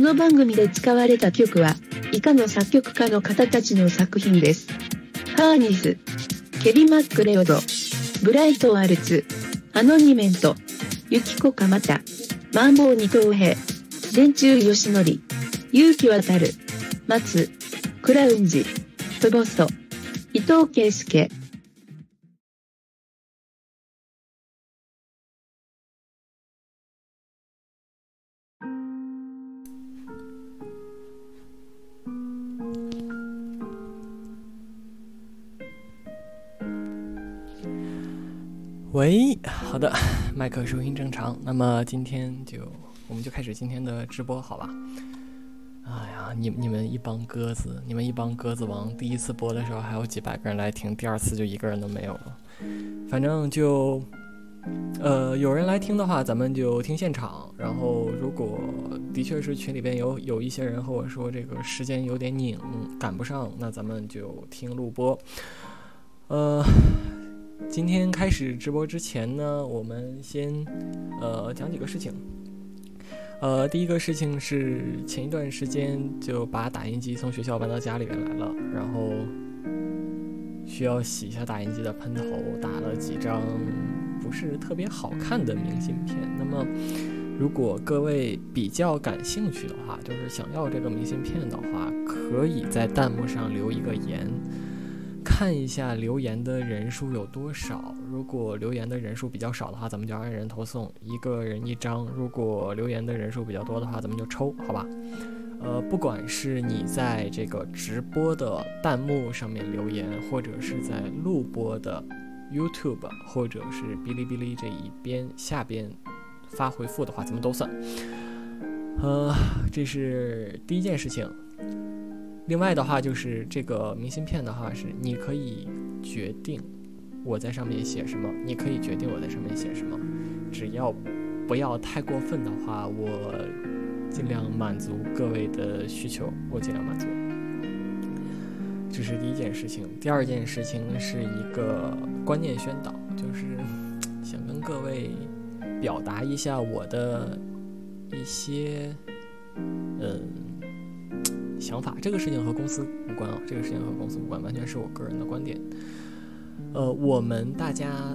この番組で使われた曲は、以下の作曲家の方たちの作品です。ハーニス、ケビ・マックレオド、ブライト・ワルツ、アノニメント、ユキコ・カマタ、マンボウ・二等兵、電柱よしのり、勇気渡る、松、クラウンジ、トボスト、伊藤圭介。喂，好的，麦克收音正常。那么今天就我们就开始今天的直播，好吧？哎呀，你你们一帮鸽子，你们一帮鸽子王，第一次播的时候还有几百个人来听，第二次就一个人都没有了。反正就，呃，有人来听的话，咱们就听现场。然后如果的确是群里边有有一些人和我说这个时间有点拧，赶不上，那咱们就听录播。呃。今天开始直播之前呢，我们先，呃，讲几个事情。呃，第一个事情是前一段时间就把打印机从学校搬到家里面来了，然后需要洗一下打印机的喷头，打了几张不是特别好看的明信片。那么，如果各位比较感兴趣的话，就是想要这个明信片的话，可以在弹幕上留一个言。看一下留言的人数有多少。如果留言的人数比较少的话，咱们就按人头送，一个人一张。如果留言的人数比较多的话，咱们就抽，好吧？呃，不管是你在这个直播的弹幕上面留言，或者是在录播的 YouTube 或者是哔哩哔哩这一边下边发回复的话，咱们都算。呃，这是第一件事情。另外的话，就是这个明信片的话，是你可以决定我在上面写什么，你可以决定我在上面写什么，只要不要太过分的话，我尽量满足各位的需求，我尽量满足。这是第一件事情。第二件事情是一个观念宣导，就是想跟各位表达一下我的一些，嗯。想法，这个事情和公司无关啊，这个事情和公司无关，完全是我个人的观点。呃，我们大家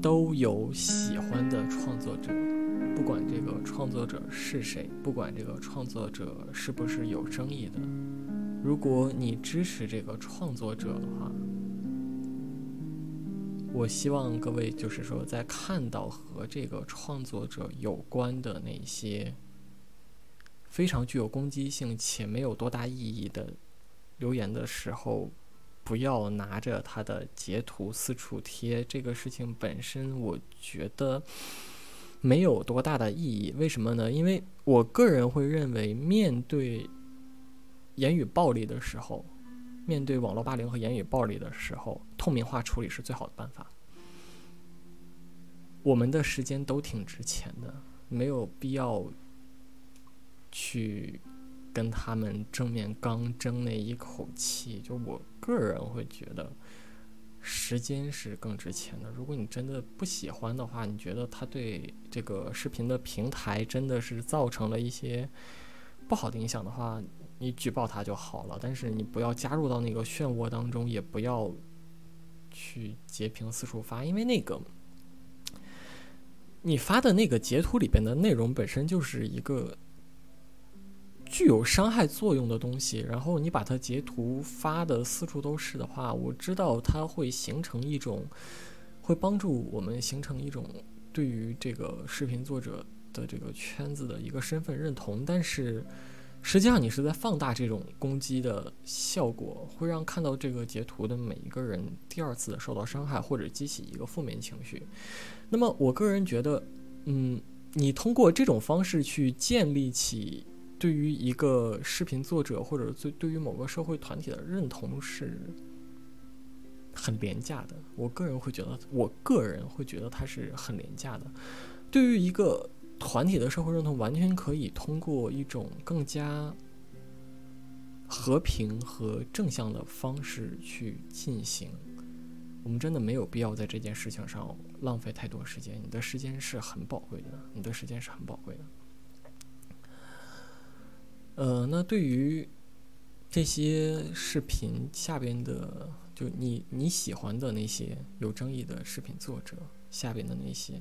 都有喜欢的创作者，不管这个创作者是谁，不管这个创作者是不是有争议的，如果你支持这个创作者的话，我希望各位就是说，在看到和这个创作者有关的那些。非常具有攻击性且没有多大意义的留言的时候，不要拿着他的截图四处贴。这个事情本身，我觉得没有多大的意义。为什么呢？因为我个人会认为，面对言语暴力的时候，面对网络霸凌和言语暴力的时候，透明化处理是最好的办法。我们的时间都挺值钱的，没有必要。去跟他们正面刚争那一口气，就我个人会觉得，时间是更值钱的。如果你真的不喜欢的话，你觉得他对这个视频的平台真的是造成了一些不好的影响的话，你举报他就好了。但是你不要加入到那个漩涡当中，也不要去截屏四处发，因为那个你发的那个截图里边的内容本身就是一个。具有伤害作用的东西，然后你把它截图发的四处都是的话，我知道它会形成一种，会帮助我们形成一种对于这个视频作者的这个圈子的一个身份认同。但是，实际上你是在放大这种攻击的效果，会让看到这个截图的每一个人第二次受到伤害，或者激起一个负面情绪。那么，我个人觉得，嗯，你通过这种方式去建立起。对于一个视频作者，或者对对于某个社会团体的认同是很廉价的。我个人会觉得，我个人会觉得它是很廉价的。对于一个团体的社会认同，完全可以通过一种更加和平和正向的方式去进行。我们真的没有必要在这件事情上浪费太多时间。你的时间是很宝贵的，你的时间是很宝贵的。呃，那对于这些视频下边的，就你你喜欢的那些有争议的视频作者下边的那些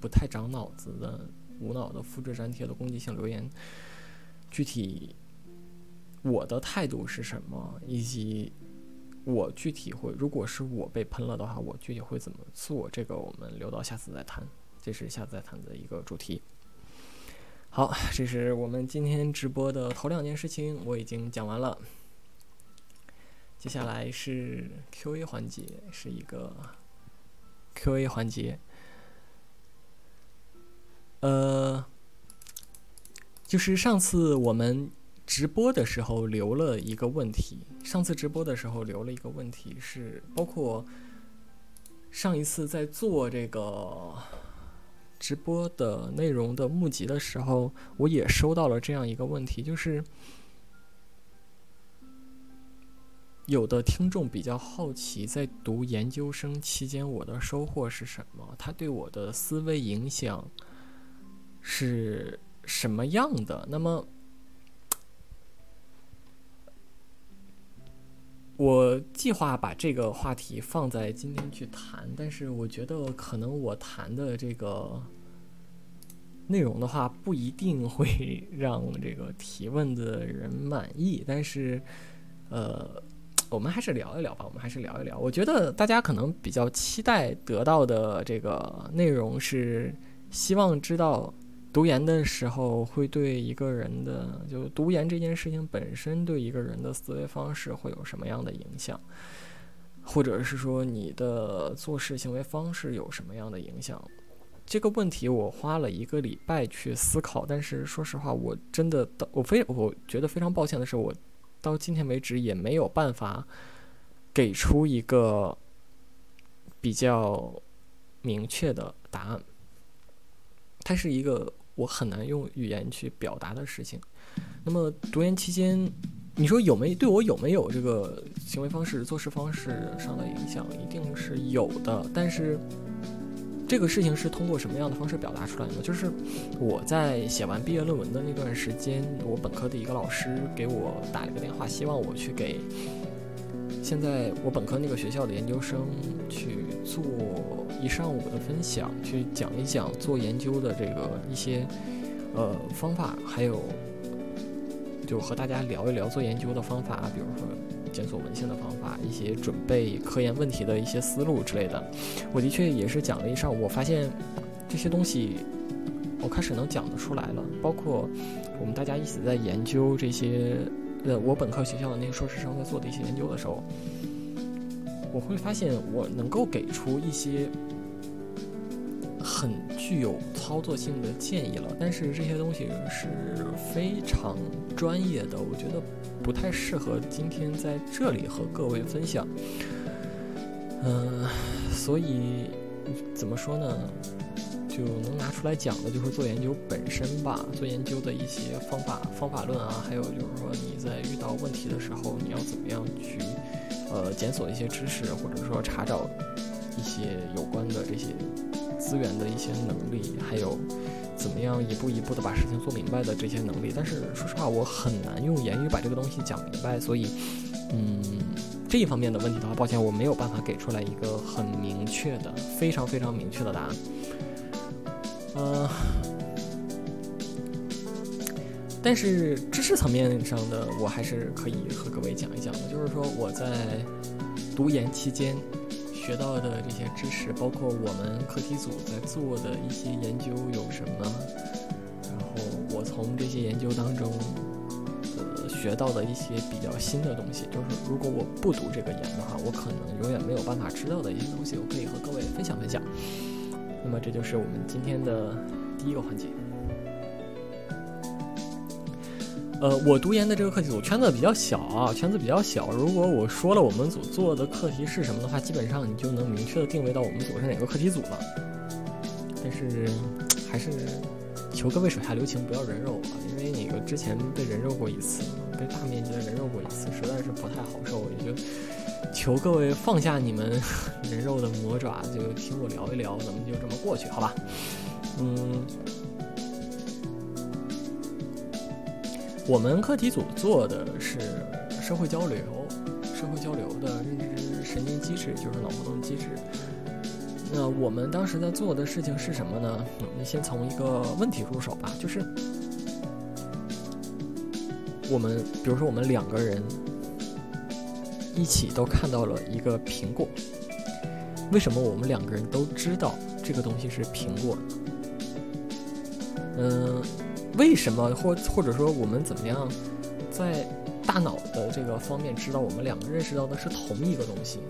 不太长脑子的、无脑的复制粘贴的攻击性留言，具体我的态度是什么，以及我具体会，如果是我被喷了的话，我具体会怎么做？这个我们留到下次再谈，这是下次再谈的一个主题。好，这是我们今天直播的头两件事情，我已经讲完了。接下来是 Q&A 环节，是一个 Q&A 环节。呃，就是上次我们直播的时候留了一个问题，上次直播的时候留了一个问题是，包括上一次在做这个。直播的内容的募集的时候，我也收到了这样一个问题，就是有的听众比较好奇，在读研究生期间我的收获是什么？他对我的思维影响是什么样的？那么。我计划把这个话题放在今天去谈，但是我觉得可能我谈的这个内容的话，不一定会让这个提问的人满意。但是，呃，我们还是聊一聊吧，我们还是聊一聊。我觉得大家可能比较期待得到的这个内容是，希望知道。读研的时候会对一个人的，就读研这件事情本身对一个人的思维方式会有什么样的影响，或者是说你的做事行为方式有什么样的影响？这个问题我花了一个礼拜去思考，但是说实话，我真的到我非我觉得非常抱歉的是，我到今天为止也没有办法给出一个比较明确的答案。它是一个我很难用语言去表达的事情。那么读研期间，你说有没对我有没有这个行为方式、做事方式上的影响？一定是有的。但是这个事情是通过什么样的方式表达出来的？就是我在写完毕业论文的那段时间，我本科的一个老师给我打了个电话，希望我去给。现在我本科那个学校的研究生去做一上午的分享，去讲一讲做研究的这个一些呃方法，还有就和大家聊一聊做研究的方法，比如说检索文献的方法，一些准备科研问题的一些思路之类的。我的确也是讲了一上午，我发现这些东西我开始能讲得出来了，包括我们大家一起在研究这些。呃，我本科学校的那个硕士生在做的一些研究的时候，我会发现我能够给出一些很具有操作性的建议了，但是这些东西是非常专业的，我觉得不太适合今天在这里和各位分享。嗯，所以怎么说呢？就能拿出来讲的，就是做研究本身吧。做研究的一些方法、方法论啊，还有就是说你在遇到问题的时候，你要怎么样去呃检索一些知识，或者说查找一些有关的这些资源的一些能力，还有怎么样一步一步的把事情做明白的这些能力。但是说实话，我很难用言语把这个东西讲明白，所以嗯，这一方面的问题的话，抱歉，我没有办法给出来一个很明确的、非常非常明确的答案。呃，但是知识层面上的，我还是可以和各位讲一讲的。就是说，我在读研期间学到的这些知识，包括我们课题组在做的一些研究有什么，然后我从这些研究当中呃学到的一些比较新的东西，就是如果我不读这个研的话，我可能永远没有办法知道的一些东西，我可以和各位分享分享。那么这就是我们今天的第一个环节。呃，我读研的这个课题组圈子比较小啊，圈子比较小。如果我说了我们组做的课题是什么的话，基本上你就能明确的定位到我们组是哪个课题组了。但是还是求各位手下留情，不要人肉啊，因为那个之前被人肉过一次，被大面积的人肉过一次，实在是不太好受，也就。求各位放下你们 人肉的魔爪，就听我聊一聊，咱们就这么过去，好吧？嗯，我们课题组做的是社会交流，社会交流的认知神经机制就是脑活动机制。那我们当时在做的事情是什么呢？我们先从一个问题入手吧，就是我们，比如说我们两个人一起都看到了一个苹果，为什么我们两个人都知道这个东西是苹果？嗯，为什么或或者说我们怎么样在大脑的这个方面知道我们两个认识到的是同一个东西？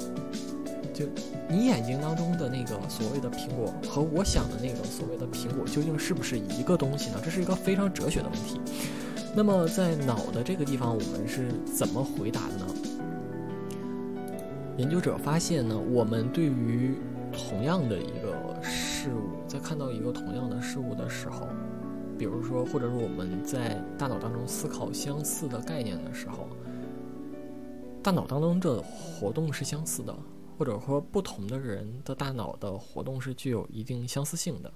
就你眼睛当中的那个所谓的苹果和我想的那个所谓的苹果究竟是不是一个东西呢？这是一个非常哲学的问题。那么在脑的这个地方，我们是怎么回答的呢？研究者发现呢，我们对于同样的一个事物，在看到一个同样的事物的时候，比如说，或者说我们在大脑当中思考相似的概念的时候，大脑当中的活动是相似的。或者说，不同的人的大脑的活动是具有一定相似性的。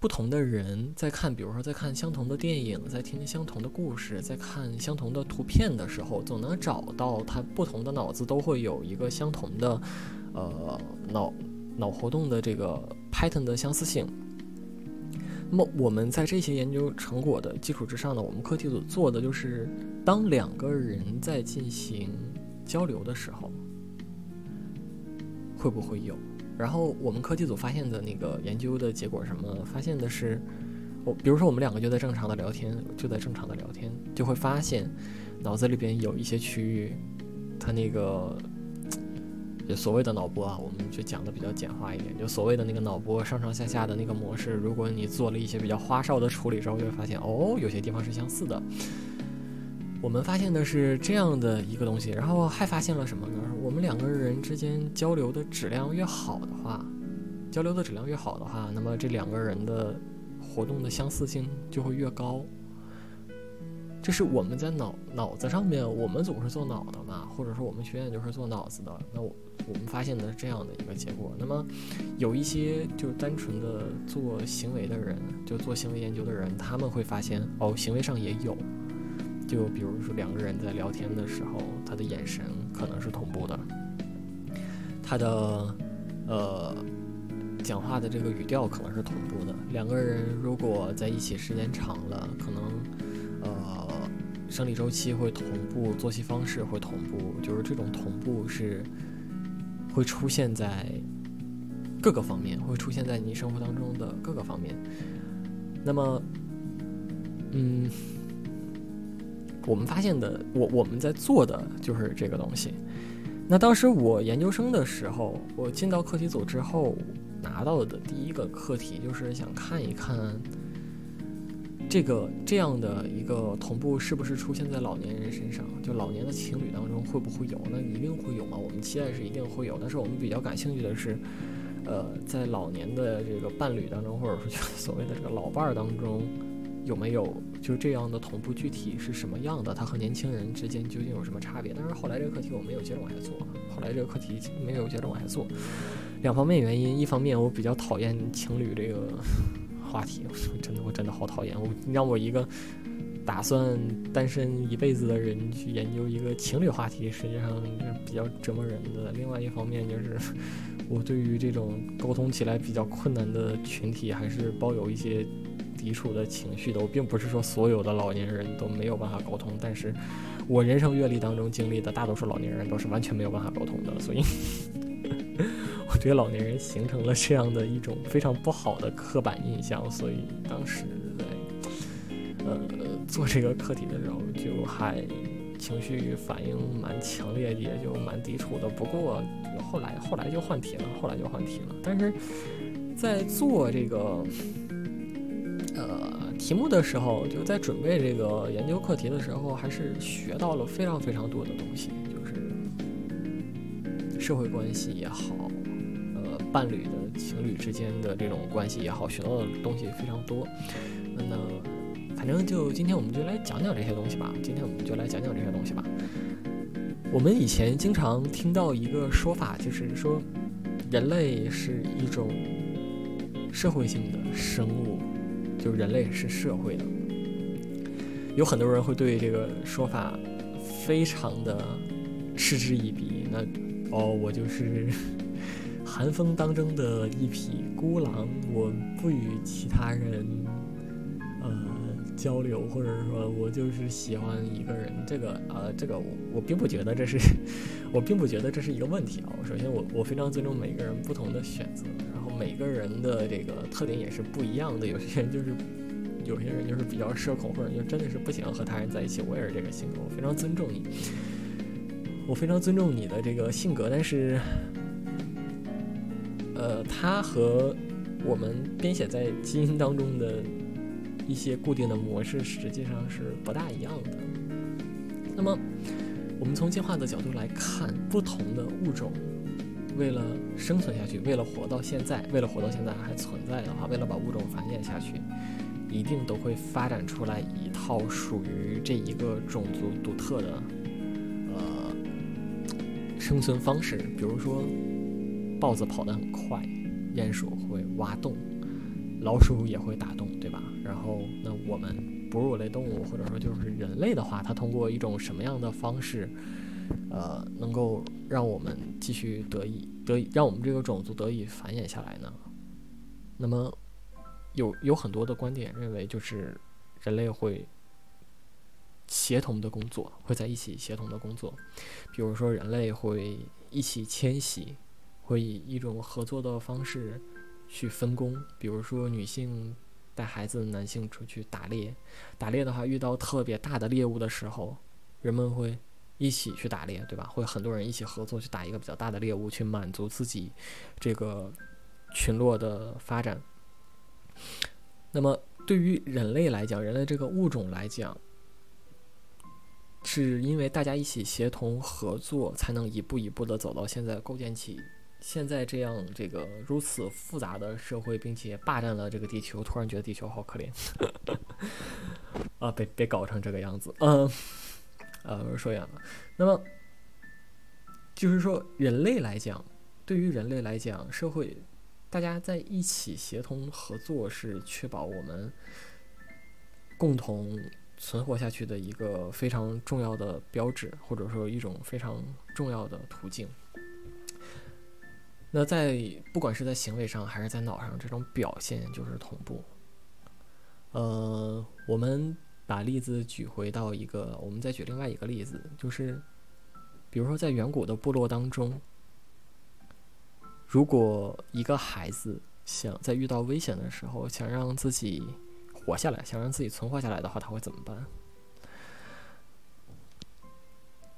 不同的人在看，比如说在看相同的电影，在听相同的故事，在看相同的图片的时候，总能找到他不同的脑子都会有一个相同的，呃，脑脑活动的这个 pattern 的相似性。那么我们在这些研究成果的基础之上呢，我们课题组做的就是，当两个人在进行。交流的时候会不会有？然后我们科技组发现的那个研究的结果什么？发现的是，我比如说我们两个就在正常的聊天，就在正常的聊天，就会发现脑子里边有一些区域，它那个就所谓的脑波啊，我们就讲的比较简化一点，就所谓的那个脑波上上下下的那个模式，如果你做了一些比较花哨的处理之后，就会发现哦，有些地方是相似的。我们发现的是这样的一个东西，然后还发现了什么呢？两个人之间交流的质量越好的话，交流的质量越好的话，那么这两个人的活动的相似性就会越高。这是我们在脑脑子上面，我们总是做脑的嘛，或者说我们学院就是做脑子的。那我我们发现的是这样的一个结果。那么有一些就单纯的做行为的人，就做行为研究的人，他们会发现哦，行为上也有。就比如说两个人在聊天的时候，他的眼神可能是同步的，他的呃讲话的这个语调可能是同步的。两个人如果在一起时间长了，可能呃生理周期会同步，作息方式会同步，就是这种同步是会出现在各个方面，会出现在你生活当中的各个方面。那么，嗯。我们发现的，我我们在做的就是这个东西。那当时我研究生的时候，我进到课题组之后，拿到的第一个课题就是想看一看，这个这样的一个同步是不是出现在老年人身上？就老年的情侣当中会不会有？那一定会有嘛？我们期待是一定会有，但是我们比较感兴趣的是，呃，在老年的这个伴侣当中，或者说 所谓的这个老伴儿当中。有没有就这样的同步？具体是什么样的？它和年轻人之间究竟有什么差别？但是后来这个课题我没有接着往下做，后来这个课题没有接着往下做。两方面原因，一方面我比较讨厌情侣这个话题，真的我真的好讨厌。我让我一个打算单身一辈子的人去研究一个情侣话题，实际上是比较折磨人的。另外一方面就是我对于这种沟通起来比较困难的群体，还是抱有一些。抵触的情绪的，我并不是说所有的老年人都没有办法沟通，但是我人生阅历当中经历的大多数老年人都是完全没有办法沟通的，所以 我对老年人形成了这样的一种非常不好的刻板印象，所以当时在呃做这个课题的时候就还情绪反应蛮强烈的，也就蛮抵触的。不过后来后来就换题了，后来就换题了。但是在做这个。呃，题目的时候就在准备这个研究课题的时候，还是学到了非常非常多的东西，就是社会关系也好，呃，伴侣的情侣之间的这种关系也好，学到的东西非常多。那反正就今天我们就来讲讲这些东西吧。今天我们就来讲讲这些东西吧。我们以前经常听到一个说法，就是说人类是一种社会性的生物。就是人类是社会的，有很多人会对这个说法非常的嗤之以鼻。那哦，我就是 寒风当中的一匹孤狼，我不与其他人呃交流，或者说，我就是喜欢一个人。这个呃，这个我我并不觉得这是，我并不觉得这是一个问题啊。首先，我我非常尊重每个人不同的选择，每个人的这个特点也是不一样的。有些人就是。有些人就是比较社恐，或者就真的是不喜欢和他人在一起。我也是这个性格，我非常尊重你，我非常尊重你的这个性格。但是，呃，他和我们编写在基因当中的一些固定的模式，实际上是不大一样的。那么，我们从进化的角度来看，不同的物种为了生存下去，为了活到现在，为了活到现在还存在的话，为了把物种繁衍下去。一定都会发展出来一套属于这一个种族独特的，呃，生存方式。比如说，豹子跑得很快，鼹鼠会挖洞，老鼠也会打洞，对吧？然后，那我们哺乳类动物或者说就是人类的话，它通过一种什么样的方式，呃，能够让我们继续得以得以让我们这个种族得以繁衍下来呢？那么。有有很多的观点认为，就是人类会协同的工作，会在一起协同的工作。比如说，人类会一起迁徙，会以一种合作的方式去分工。比如说，女性带孩子，男性出去打猎。打猎的话，遇到特别大的猎物的时候，人们会一起去打猎，对吧？会很多人一起合作去打一个比较大的猎物，去满足自己这个群落的发展。那么，对于人类来讲，人类这个物种来讲，是因为大家一起协同合作，才能一步一步的走到现在，构建起现在这样这个如此复杂的社会，并且霸占了这个地球。突然觉得地球好可怜，啊，别别搞成这个样子，嗯，呃，说远了。那么，就是说，人类来讲，对于人类来讲，社会。大家在一起协同合作，是确保我们共同存活下去的一个非常重要的标志，或者说一种非常重要的途径。那在不管是在行为上还是在脑上，这种表现就是同步。呃，我们把例子举回到一个，我们再举另外一个例子，就是比如说在远古的部落当中。如果一个孩子想在遇到危险的时候，想让自己活下来，想让自己存活下来的话，他会怎么办？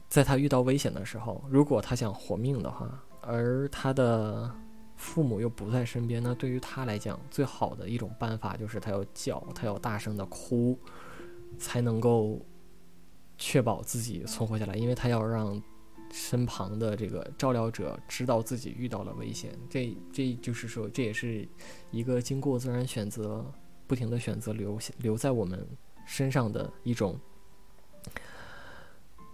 在他遇到危险的时候，如果他想活命的话，而他的父母又不在身边，那对于他来讲，最好的一种办法就是他要叫，他要大声的哭，才能够确保自己存活下来，因为他要让。身旁的这个照料者知道自己遇到了危险，这这就是说，这也是一个经过自然选择、不停的选择留下留在我们身上的一种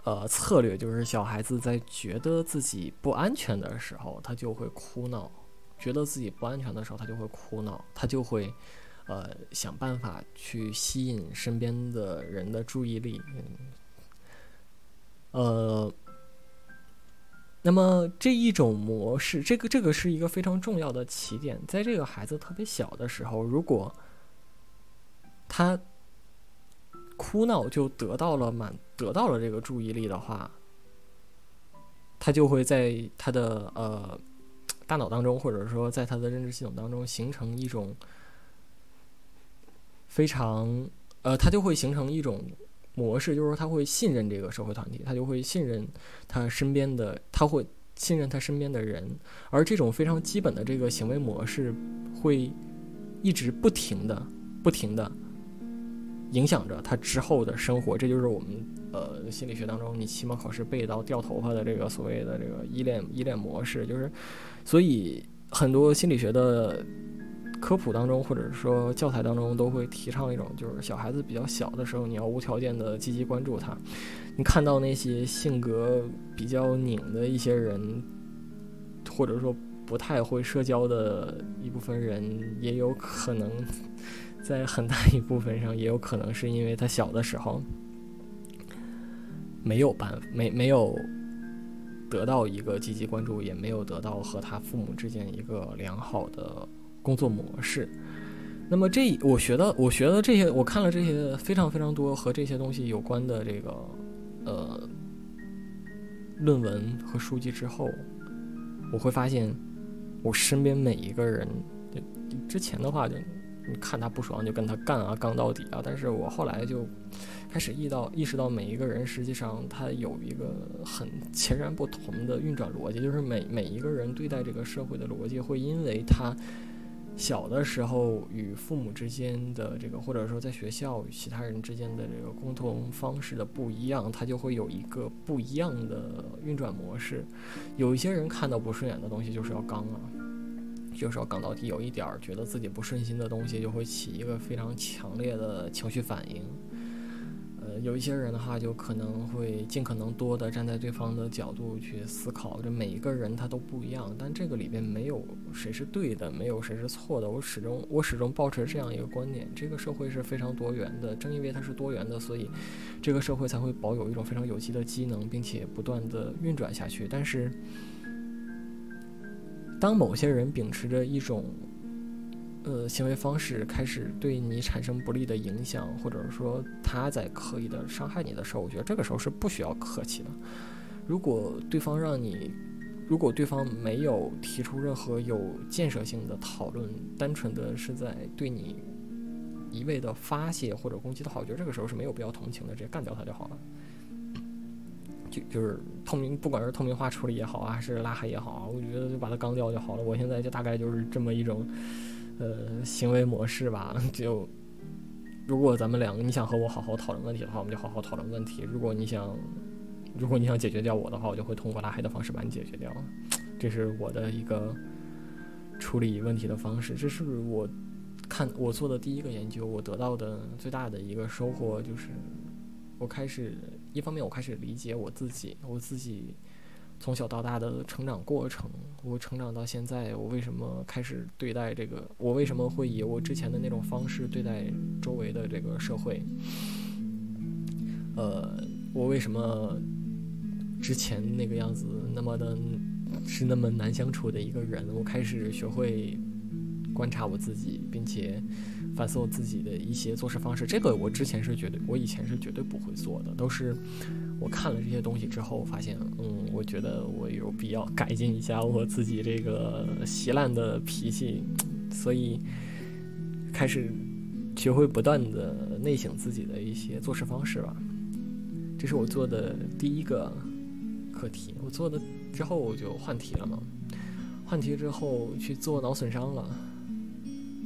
呃策略，就是小孩子在觉得自己不安全的时候，他就会哭闹；觉得自己不安全的时候，他就会哭闹，他就会呃想办法去吸引身边的人的注意力，呃。那么这一种模式，这个这个是一个非常重要的起点。在这个孩子特别小的时候，如果他哭闹就得到了满得到了这个注意力的话，他就会在他的呃大脑当中，或者说在他的认知系统当中形成一种非常呃，他就会形成一种。模式就是说，他会信任这个社会团体，他就会信任他身边的，他会信任他身边的人，而这种非常基本的这个行为模式，会一直不停的、不停的影响着他之后的生活。这就是我们呃心理学当中，你期末考试背到掉头发的这个所谓的这个依恋依恋模式，就是所以很多心理学的。科普当中，或者说教材当中，都会提倡一种，就是小孩子比较小的时候，你要无条件的积极关注他。你看到那些性格比较拧的一些人，或者说不太会社交的一部分人，也有可能在很大一部分上，也有可能是因为他小的时候没有办法没没有得到一个积极关注，也没有得到和他父母之间一个良好的工作模式。那么这我学的我学的这些，我看了这些非常非常多和这些东西有关的这个呃论文和书籍之后，我会发现我身边每一个人，之前的话就你看他不爽就跟他干啊，杠到底啊。但是我后来就开始意到意识到每一个人实际上他有一个很截然不同的运转逻辑，就是每每一个人对待这个社会的逻辑会因为他。小的时候与父母之间的这个，或者说在学校与其他人之间的这个沟通方式的不一样，他就会有一个不一样的运转模式。有一些人看到不顺眼的东西就是要刚啊，就是要刚到底。有一点觉得自己不顺心的东西，就会起一个非常强烈的情绪反应。有一些人的话，就可能会尽可能多的站在对方的角度去思考。这每一个人他都不一样，但这个里边没有谁是对的，没有谁是错的。我始终我始终保持这样一个观点：这个社会是非常多元的。正因为它是多元的，所以这个社会才会保有一种非常有机的机能，并且不断的运转下去。但是，当某些人秉持着一种呃，行为方式开始对你产生不利的影响，或者说他在刻意的伤害你的时候，我觉得这个时候是不需要客气的。如果对方让你，如果对方没有提出任何有建设性的讨论，单纯的是在对你一味的发泄或者攻击的话，我觉得这个时候是没有必要同情的，直接干掉他就好了。就就是透明，不管是透明化处理也好啊，还是拉黑也好啊，我觉得就把他刚掉就好了。我现在就大概就是这么一种。呃，行为模式吧，就如果咱们两个你想和我好好讨论问题的话，我们就好好讨论问题。如果你想，如果你想解决掉我的话，我就会通过拉黑的方式把你解决掉。这是我的一个处理问题的方式。这是我看我做的第一个研究，我得到的最大的一个收获就是，我开始一方面我开始理解我自己，我自己。从小到大的成长过程，我成长到现在，我为什么开始对待这个？我为什么会以我之前的那种方式对待周围的这个社会？呃，我为什么之前那个样子那么的，是那么难相处的一个人？我开始学会观察我自己，并且反思我自己的一些做事方式。这个我之前是绝对，我以前是绝对不会做的，都是。我看了这些东西之后，发现，嗯，我觉得我有必要改进一下我自己这个稀烂的脾气，所以开始学会不断的内省自己的一些做事方式吧。这是我做的第一个课题。我做的之后我就换题了嘛，换题之后去做脑损伤了。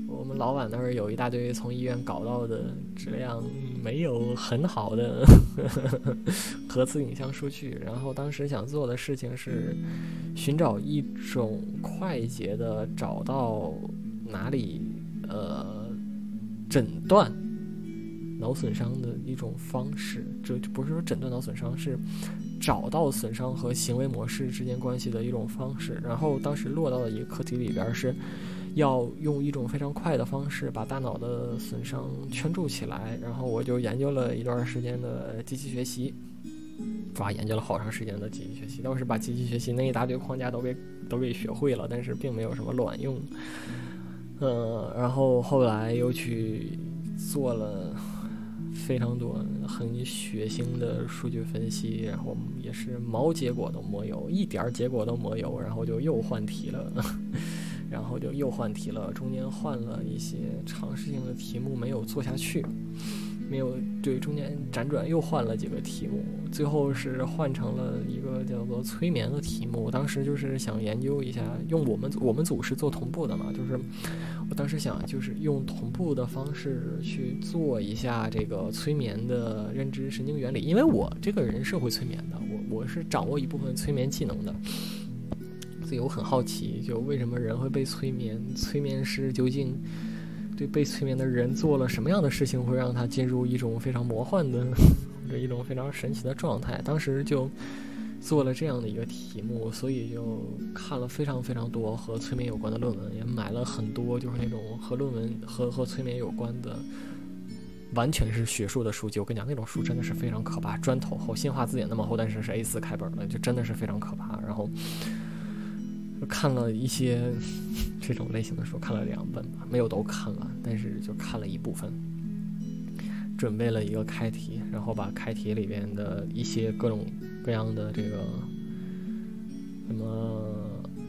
我们老板那儿有一大堆从医院搞到的质量没有很好的 核磁影像数据，然后当时想做的事情是寻找一种快捷的找到哪里呃诊断脑损伤的一种方式，这就不是说诊断脑损伤，是找到损伤和行为模式之间关系的一种方式。然后当时落到了一个课题里边是。要用一种非常快的方式把大脑的损伤圈住起来，然后我就研究了一段时间的机器学习，哇，研究了好长时间的机器学习，倒是把机器学习那一大堆框架都给都给学会了，但是并没有什么卵用。呃，然后后来又去做了非常多很血腥的数据分析，然后也是毛结果都没有，一点儿结果都没有，然后就又换题了。然后就又换题了，中间换了一些尝试性的题目，没有做下去，没有对，中间辗转又换了几个题目，最后是换成了一个叫做催眠的题目。我当时就是想研究一下，用我们我们组是做同步的嘛，就是我当时想就是用同步的方式去做一下这个催眠的认知神经原理，因为我这个人是会催眠的，我我是掌握一部分催眠技能的。所以我很好奇，就为什么人会被催眠？催眠师究竟对被催眠的人做了什么样的事情，会让他进入一种非常魔幻的或者一种非常神奇的状态？当时就做了这样的一个题目，所以就看了非常非常多和催眠有关的论文，也买了很多就是那种和论文和和催眠有关的，完全是学术的书籍。我跟你讲，那种书真的是非常可怕，砖头厚，新华字典那么厚，但是是 A4 开本的，就真的是非常可怕。然后看了一些这种类型的书，看了两本吧，没有都看了，但是就看了一部分。准备了一个开题，然后把开题里边的一些各种各样的这个什么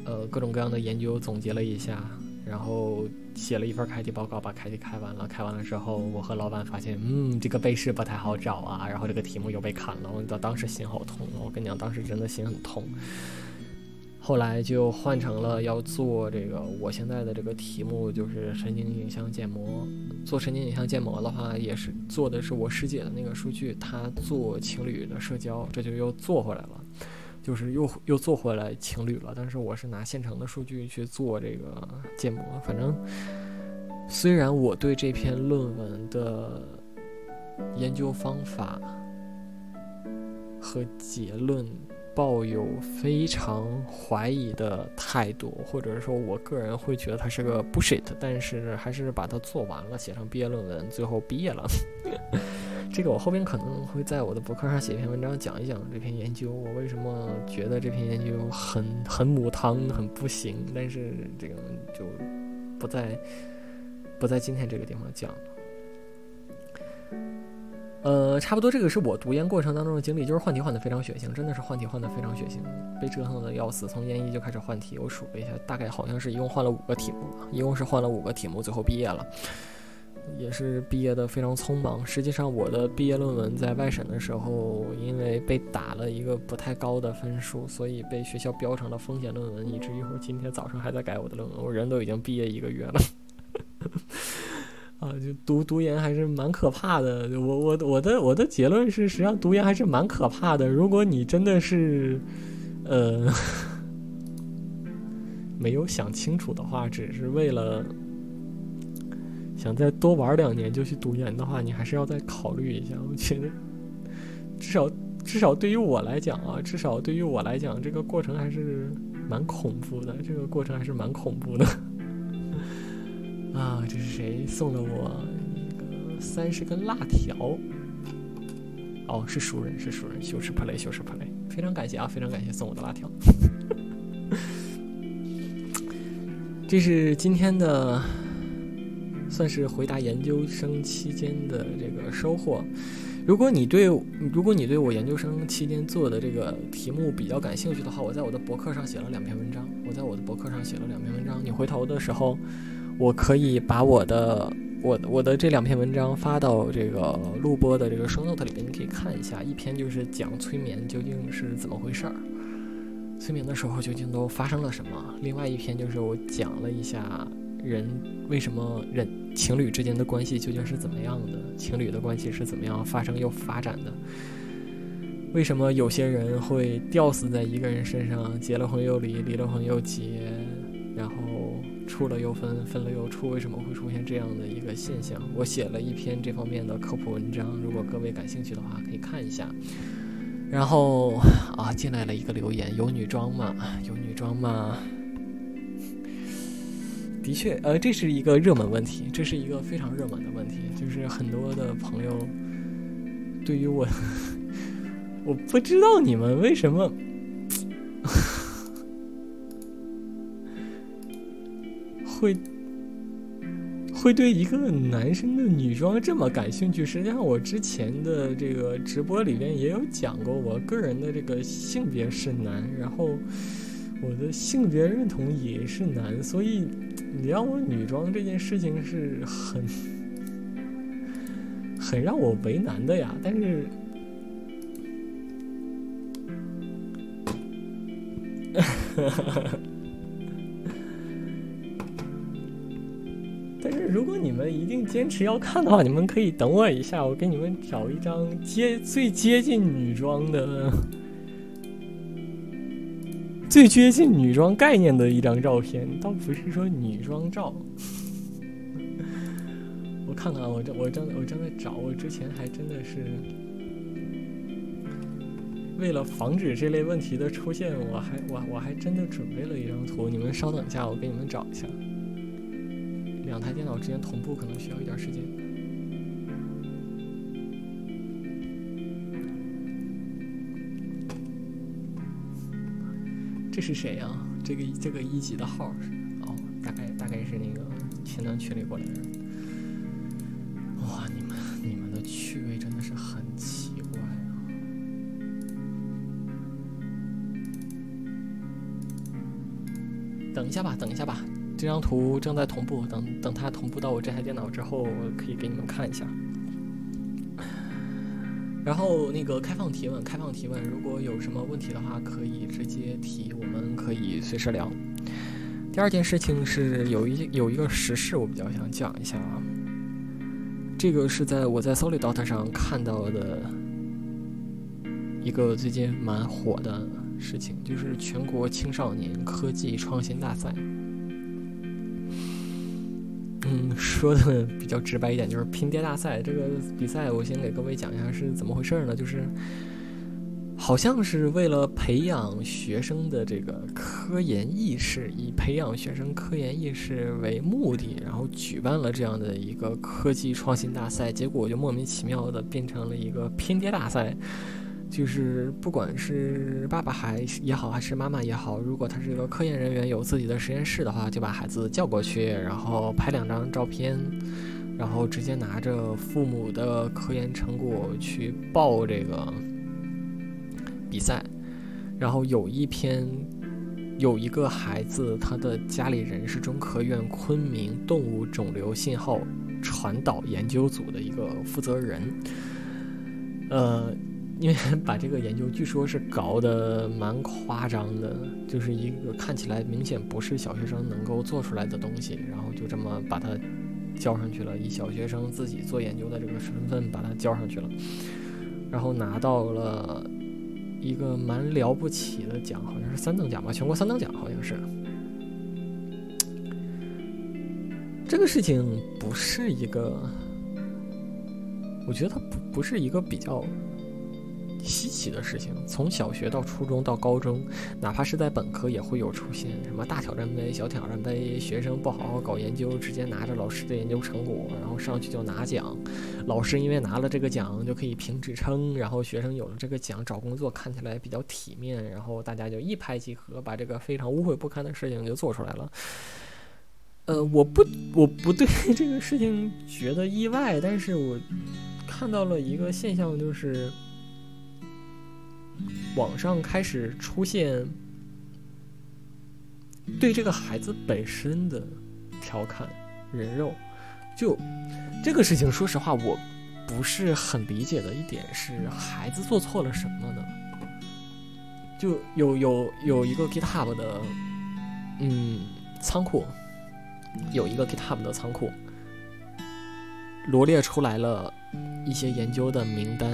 呃各种各样的研究总结了一下，然后写了一份开题报告，把开题开完了。开完了之后，我和老板发现，嗯，这个背试不太好找啊，然后这个题目又被砍了。我当当时心好痛，我跟你讲，当时真的心很痛。后来就换成了要做这个，我现在的这个题目就是神经影像建模。做神经影像建模的话，也是做的是我师姐的那个数据，她做情侣的社交，这就又做回来了，就是又又做回来情侣了。但是我是拿现成的数据去做这个建模。反正虽然我对这篇论文的研究方法和结论。抱有非常怀疑的态度，或者说我个人会觉得它是个 bullshit，但是还是把它做完了，写成毕业论文，最后毕业了。这个我后边可能会在我的博客上写一篇文章，讲一讲这篇研究，我为什么觉得这篇研究很很母汤，很不行。但是这个就不在不在今天这个地方讲。呃，差不多，这个是我读研过程当中的经历，就是换题换的非常血腥，真的是换题换的非常血腥，被折腾的要死。从研一就开始换题，我数了一下，大概好像是一共换了五个题目，一共是换了五个题目，最后毕业了，也是毕业的非常匆忙。实际上，我的毕业论文在外审的时候，因为被打了一个不太高的分数，所以被学校标成了风险论文，以至于我今天早上还在改我的论文，我人都已经毕业一个月了。啊，就读读研还是蛮可怕的。我我我的我的结论是，实际上读研还是蛮可怕的。如果你真的是，呃，没有想清楚的话，只是为了想再多玩两年就去读研的话，你还是要再考虑一下。我觉得，至少至少对于我来讲啊，至少对于我来讲，这个过程还是蛮恐怖的。这个过程还是蛮恐怖的。啊，这是谁送了我一个三十根辣条？哦，是熟人，是熟人，羞耻 play，羞耻 play，非常感谢啊，非常感谢送我的辣条。这是今天的，算是回答研究生期间的这个收获。如果你对如果你对我研究生期间做的这个题目比较感兴趣的话，我在我的博客上写了两篇文章。我在我的博客上写了两篇文章，你回头的时候。我可以把我的我我的这两篇文章发到这个录播的这个 show note 里边，你可以看一下。一篇就是讲催眠究竟是怎么回事儿，催眠的时候究竟都发生了什么；另外一篇就是我讲了一下人为什么人情侣之间的关系究竟是怎么样的，情侣的关系是怎么样发生又发展的，为什么有些人会吊死在一个人身上，结了婚又离，离了婚又结，处了又分，分了又处，为什么会出现这样的一个现象？我写了一篇这方面的科普文章，如果各位感兴趣的话，可以看一下。然后啊，进来了一个留言：有女装吗？有女装吗？的确，呃，这是一个热门问题，这是一个非常热门的问题，就是很多的朋友对于我，我不知道你们为什么。会会对一个男生的女装这么感兴趣？实际上，我之前的这个直播里面也有讲过，我个人的这个性别是男，然后我的性别认同也是男，所以你让我女装这件事情是很很让我为难的呀。但是。但是如果你们一定坚持要看的话，你们可以等我一下，我给你们找一张接最接近女装的、最接近女装概念的一张照片，倒不是说女装照。我看看啊，我正我正我正在找，我之前还真的是。为了防止这类问题的出现，我还我我还真的准备了一张图，你们稍等一下，我给你们找一下。两台电脑之间同步可能需要一点时间。这是谁呀？这个这个一级的号是哦，大概大概是那个前端群里过来的人。哇，你们你们的趣味真的是很奇怪啊！等一下吧，等一下吧，这张图正在同步，等等它同步到我这台电脑之后，我可以给你们看一下。然后那个开放提问，开放提问，如果有什么问题的话，可以直接提，我们可以随时聊。第二件事情是有一有一个时事，我比较想讲一下啊。这个是在我在 Solidot 上看到的一个最近蛮火的事情，就是全国青少年科技创新大赛。嗯，说的 比较直白一点，就是拼爹大赛。这个比赛，我先给各位讲一下是怎么回事呢？就是好像是为了培养学生的这个科研意识，以培养学生科研意识为目的，然后举办了这样的一个科技创新大赛。结果就莫名其妙的变成了一个拼爹大赛。就是不管是爸爸还也好，还是妈妈也好，如果他是一个科研人员，有自己的实验室的话，就把孩子叫过去，然后拍两张照片，然后直接拿着父母的科研成果去报这个比赛。然后有一篇，有一个孩子，他的家里人是中科院昆明动物肿瘤信号传导研究组的一个负责人，呃。因为 把这个研究据说是搞得蛮夸张的，就是一个看起来明显不是小学生能够做出来的东西，然后就这么把它交上去了，以小学生自己做研究的这个身份把它交上去了，然后拿到了一个蛮了不起的奖，好像是三等奖吧，全国三等奖好像是。这个事情不是一个，我觉得它不不是一个比较。稀奇的事情，从小学到初中到高中，哪怕是在本科也会有出现什么大挑战杯、小挑战杯，学生不好好搞研究，直接拿着老师的研究成果，然后上去就拿奖。老师因为拿了这个奖就可以评职称，然后学生有了这个奖找工作看起来比较体面，然后大家就一拍即合，把这个非常污秽不堪的事情就做出来了。呃，我不，我不对 这个事情觉得意外，但是我看到了一个现象，就是。网上开始出现对这个孩子本身的调侃、人肉，就这个事情，说实话，我不是很理解的一点是，孩子做错了什么呢？就有有有一个 GitHub 的，嗯，仓库，有一个 GitHub 的仓库，罗列出来了一些研究的名单。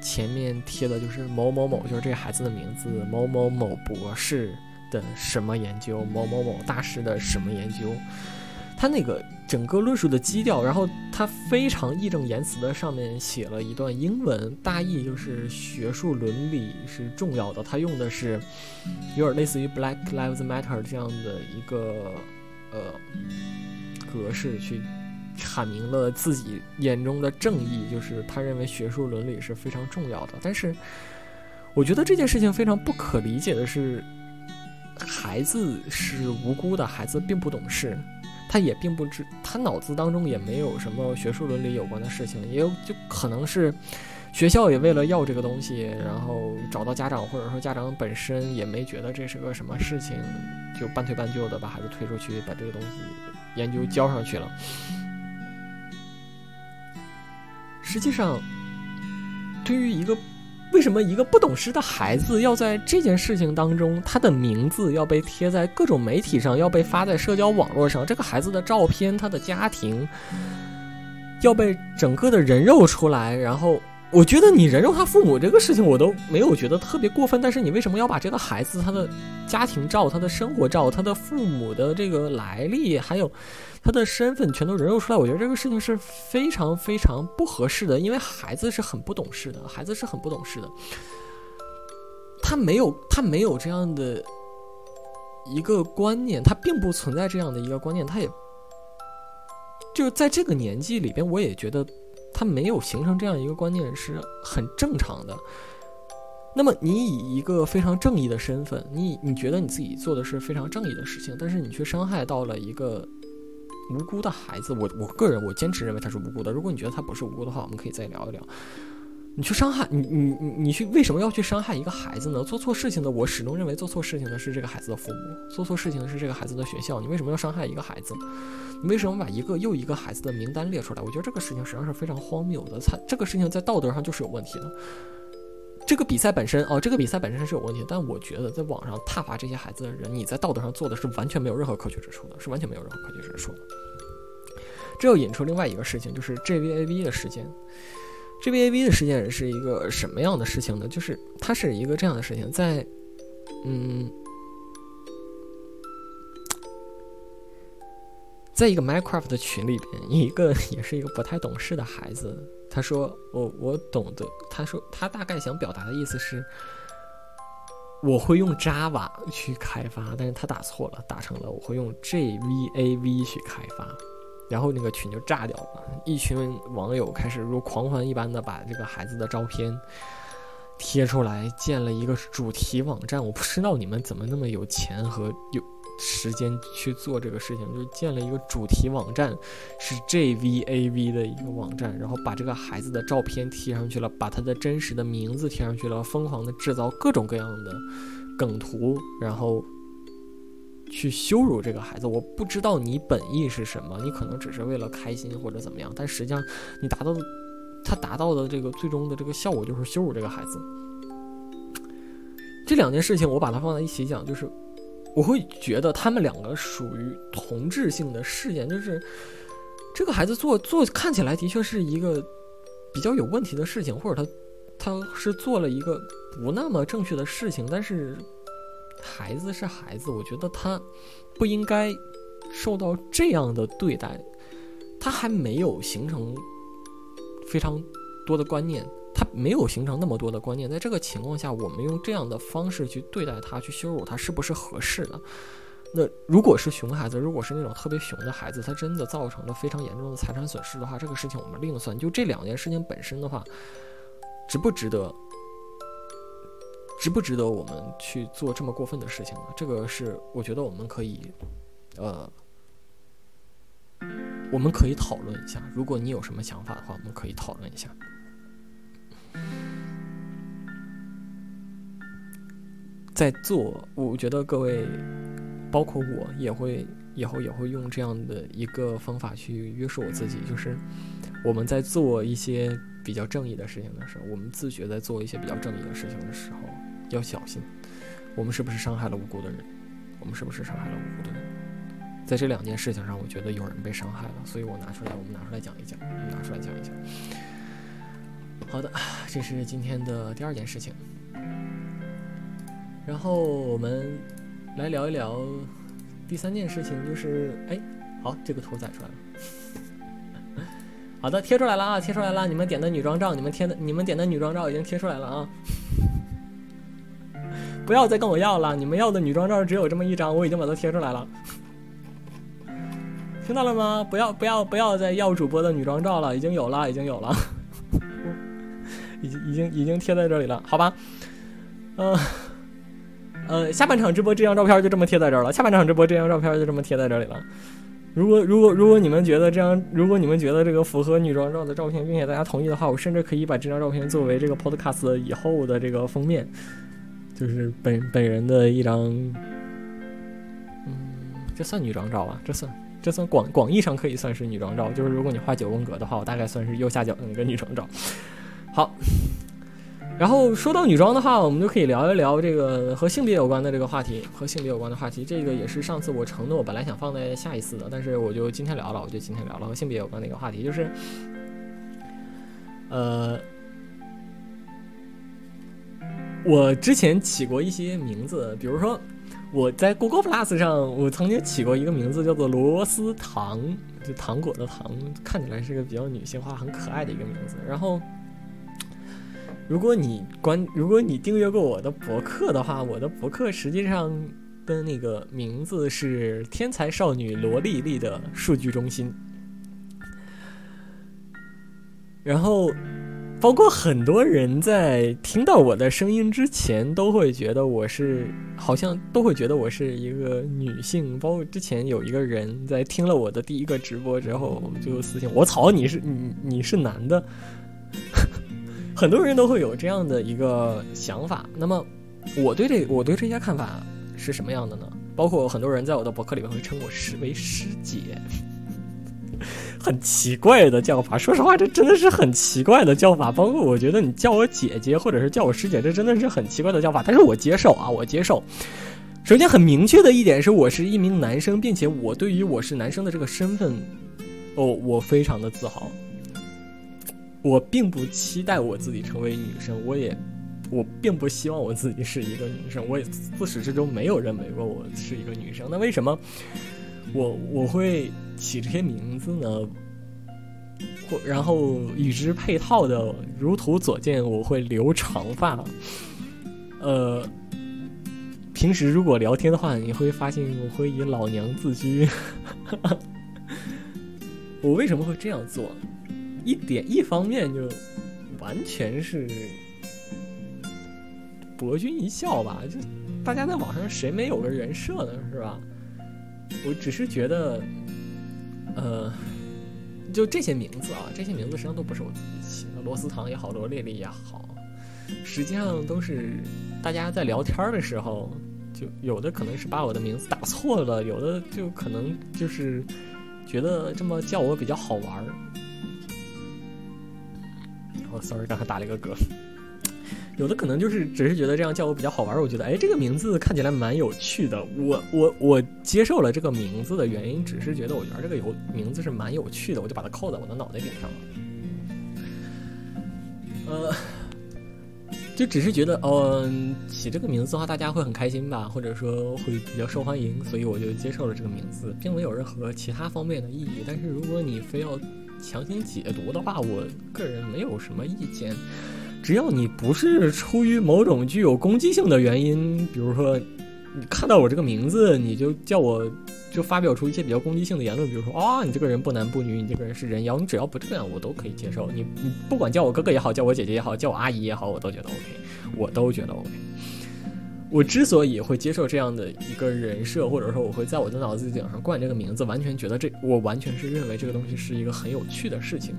前面贴的就是某某某，就是这个孩子的名字，某某某博士的什么研究，某某某大师的什么研究。他那个整个论述的基调，然后他非常义正言辞的上面写了一段英文，大意就是学术伦理是重要的。他用的是有点类似于 Black Lives Matter 这样的一个呃格式去。阐明了自己眼中的正义，就是他认为学术伦理是非常重要的。但是，我觉得这件事情非常不可理解的是，孩子是无辜的，孩子并不懂事，他也并不知，他脑子当中也没有什么学术伦理有关的事情，也有就可能是学校也为了要这个东西，然后找到家长，或者说家长本身也没觉得这是个什么事情，就半推半就的把孩子推出去，把这个东西研究交上去了。实际上，对于一个为什么一个不懂事的孩子要在这件事情当中，他的名字要被贴在各种媒体上，要被发在社交网络上，这个孩子的照片、他的家庭要被整个的人肉出来，然后。我觉得你人肉他父母这个事情我都没有觉得特别过分，但是你为什么要把这个孩子他的家庭照、他的生活照、他的父母的这个来历，还有他的身份全都人肉出来？我觉得这个事情是非常非常不合适的，因为孩子是很不懂事的，孩子是很不懂事的。他没有他没有这样的一个观念，他并不存在这样的一个观念，他也就是在这个年纪里边，我也觉得他没有形成这样一个观念是很正常的。那么，你以一个非常正义的身份，你你觉得你自己做的是非常正义的事情，但是你却伤害到了一个无辜的孩子。我我个人，我坚持认为他是无辜的。如果你觉得他不是无辜的话，我们可以再聊一聊。你去伤害你你你你去为什么要去伤害一个孩子呢？做错事情的，我始终认为做错事情的是这个孩子的父母，做错事情的是这个孩子的学校。你为什么要伤害一个孩子？你为什么把一个又一个孩子的名单列出来？我觉得这个事情实际上是非常荒谬的。他这个事情在道德上就是有问题的。这个比赛本身哦，这个比赛本身是有问题，但我觉得在网上挞伐这些孩子的人，你在道德上做的是完全没有任何可取之处的，是完全没有任何可取之处的。这又引出另外一个事情，就是 JVAV 的事件。JVAV 的事件是一个什么样的事情呢？就是它是一个这样的事情，在嗯，在一个 Minecraft 的群里边，一个 也是一个不太懂事的孩子。他说：“我我懂得。”他说他大概想表达的意思是，我会用 Java 去开发，但是他打错了，打成了我会用 JVAV 去开发，然后那个群就炸掉了，一群网友开始如狂欢一般的把这个孩子的照片贴出来，建了一个主题网站。我不知道你们怎么那么有钱和有。时间去做这个事情，就建了一个主题网站，是 JVAV 的一个网站，然后把这个孩子的照片贴上去了，把他的真实的名字贴上去了，疯狂的制造各种各样的梗图，然后去羞辱这个孩子。我不知道你本意是什么，你可能只是为了开心或者怎么样，但实际上你达到的，他达到的这个最终的这个效果就是羞辱这个孩子。这两件事情我把它放在一起讲，就是。我会觉得他们两个属于同质性的事件，就是这个孩子做做看起来的确是一个比较有问题的事情，或者他他是做了一个不那么正确的事情，但是孩子是孩子，我觉得他不应该受到这样的对待，他还没有形成非常多的观念。他没有形成那么多的观念，在这个情况下，我们用这样的方式去对待他，去羞辱他，是不是合适的？那如果是熊孩子，如果是那种特别熊的孩子，他真的造成了非常严重的财产损失的话，这个事情我们另算。就这两件事情本身的话，值不值得？值不值得我们去做这么过分的事情呢？这个是我觉得我们可以，呃，我们可以讨论一下。如果你有什么想法的话，我们可以讨论一下。在做，我觉得各位，包括我，也会以后也会用这样的一个方法去约束我自己，就是我们在做一些比较正义的事情的时候，我们自觉在做一些比较正义的事情的时候，要小心，我们是不是伤害了无辜的人？我们是不是伤害了无辜的人？在这两件事情上，我觉得有人被伤害了，所以我拿出来，我们拿出来讲一讲，拿出来讲一讲。好的，这是今天的第二件事情。然后我们来聊一聊第三件事情，就是哎，好，这个图载出来了。好的，贴出来了啊，贴出来了。你们点的女装照，你们贴的，你们点的女装照已经贴出来了啊。不要再跟我要了，你们要的女装照只有这么一张，我已经把它贴出来了。听到了吗？不要不要不要再要主播的女装照了，已经有了，已经有了。已经已经已经贴在这里了，好吧，嗯，呃下半场直播这张照片就这么贴在这儿了。下半场直播这张照片就这么贴在这里了。如果如果如果你们觉得这样，如果你们觉得这个符合女装照的照片，并且大家同意的话，我甚至可以把这张照片作为这个 Podcast 以后的这个封面，就是本本人的一张，嗯，这算女装照吧？这算这算广广义上可以算是女装照。就是如果你画九宫格的话，我大概算是右下角的那个女装照。好，然后说到女装的话，我们就可以聊一聊这个和性别有关的这个话题，和性别有关的话题。这个也是上次我承诺，我本来想放在下一次的，但是我就今天聊了，我就今天聊了和性别有关的一个话题，就是，呃，我之前起过一些名字，比如说我在 Google Plus 上，我曾经起过一个名字叫做螺丝糖，就糖果的糖，看起来是个比较女性化、很可爱的一个名字，然后。如果你关，如果你订阅过我的博客的话，我的博客实际上的那个名字是“天才少女萝莉莉的数据中心”。然后，包括很多人在听到我的声音之前，都会觉得我是好像都会觉得我是一个女性。包括之前有一个人在听了我的第一个直播之后，就私信我：“操，你是你你是男的？”很多人都会有这样的一个想法。那么，我对这我对这些看法是什么样的呢？包括很多人在我的博客里面会称我师为师姐。很奇怪的叫法，说实话，这真的是很奇怪的叫法。包括我觉得你叫我姐姐，或者是叫我师姐，这真的是很奇怪的叫法。但是我接受啊，我接受。首先，很明确的一点是，我是一名男生，并且我对于我是男生的这个身份，哦，我非常的自豪。我并不期待我自己成为女生，我也，我并不希望我自己是一个女生，我也自始至终没有认为过我是一个女生。那为什么我我会？起这些名字呢，或然后与之配套的，如图所见，我会留长发。呃，平时如果聊天的话，你会发现我会以老娘自居。我为什么会这样做？一点一方面就完全是博君一笑吧，就大家在网上谁没有个人设呢，是吧？我只是觉得。呃，就这些名字啊，这些名字实际上都不是我自己起的，螺丝糖也好，罗丽丽也好，实际上都是大家在聊天的时候，就有的可能是把我的名字打错了，有的就可能就是觉得这么叫我比较好玩儿。哦，sorry，刚才打了一个嗝。有的可能就是只是觉得这样叫我比较好玩，我觉得哎，这个名字看起来蛮有趣的。我我我接受了这个名字的原因，只是觉得我觉得这个有名字是蛮有趣的，我就把它扣在我的脑袋顶上了。呃，就只是觉得嗯，起这个名字的话，大家会很开心吧，或者说会比较受欢迎，所以我就接受了这个名字，并没有任何其他方面的意义。但是如果你非要强行解读的话，我个人没有什么意见。只要你不是出于某种具有攻击性的原因，比如说你看到我这个名字，你就叫我就发表出一些比较攻击性的言论，比如说啊，你这个人不男不女，你这个人是人妖，你只要不这样，我都可以接受。你你不管叫我哥哥也好，叫我姐姐也好，叫我阿姨也好，我都觉得 OK，我都觉得 OK。我之所以会接受这样的一个人设，或者说我会在我的脑子顶上冠这个名字，完全觉得这我完全是认为这个东西是一个很有趣的事情。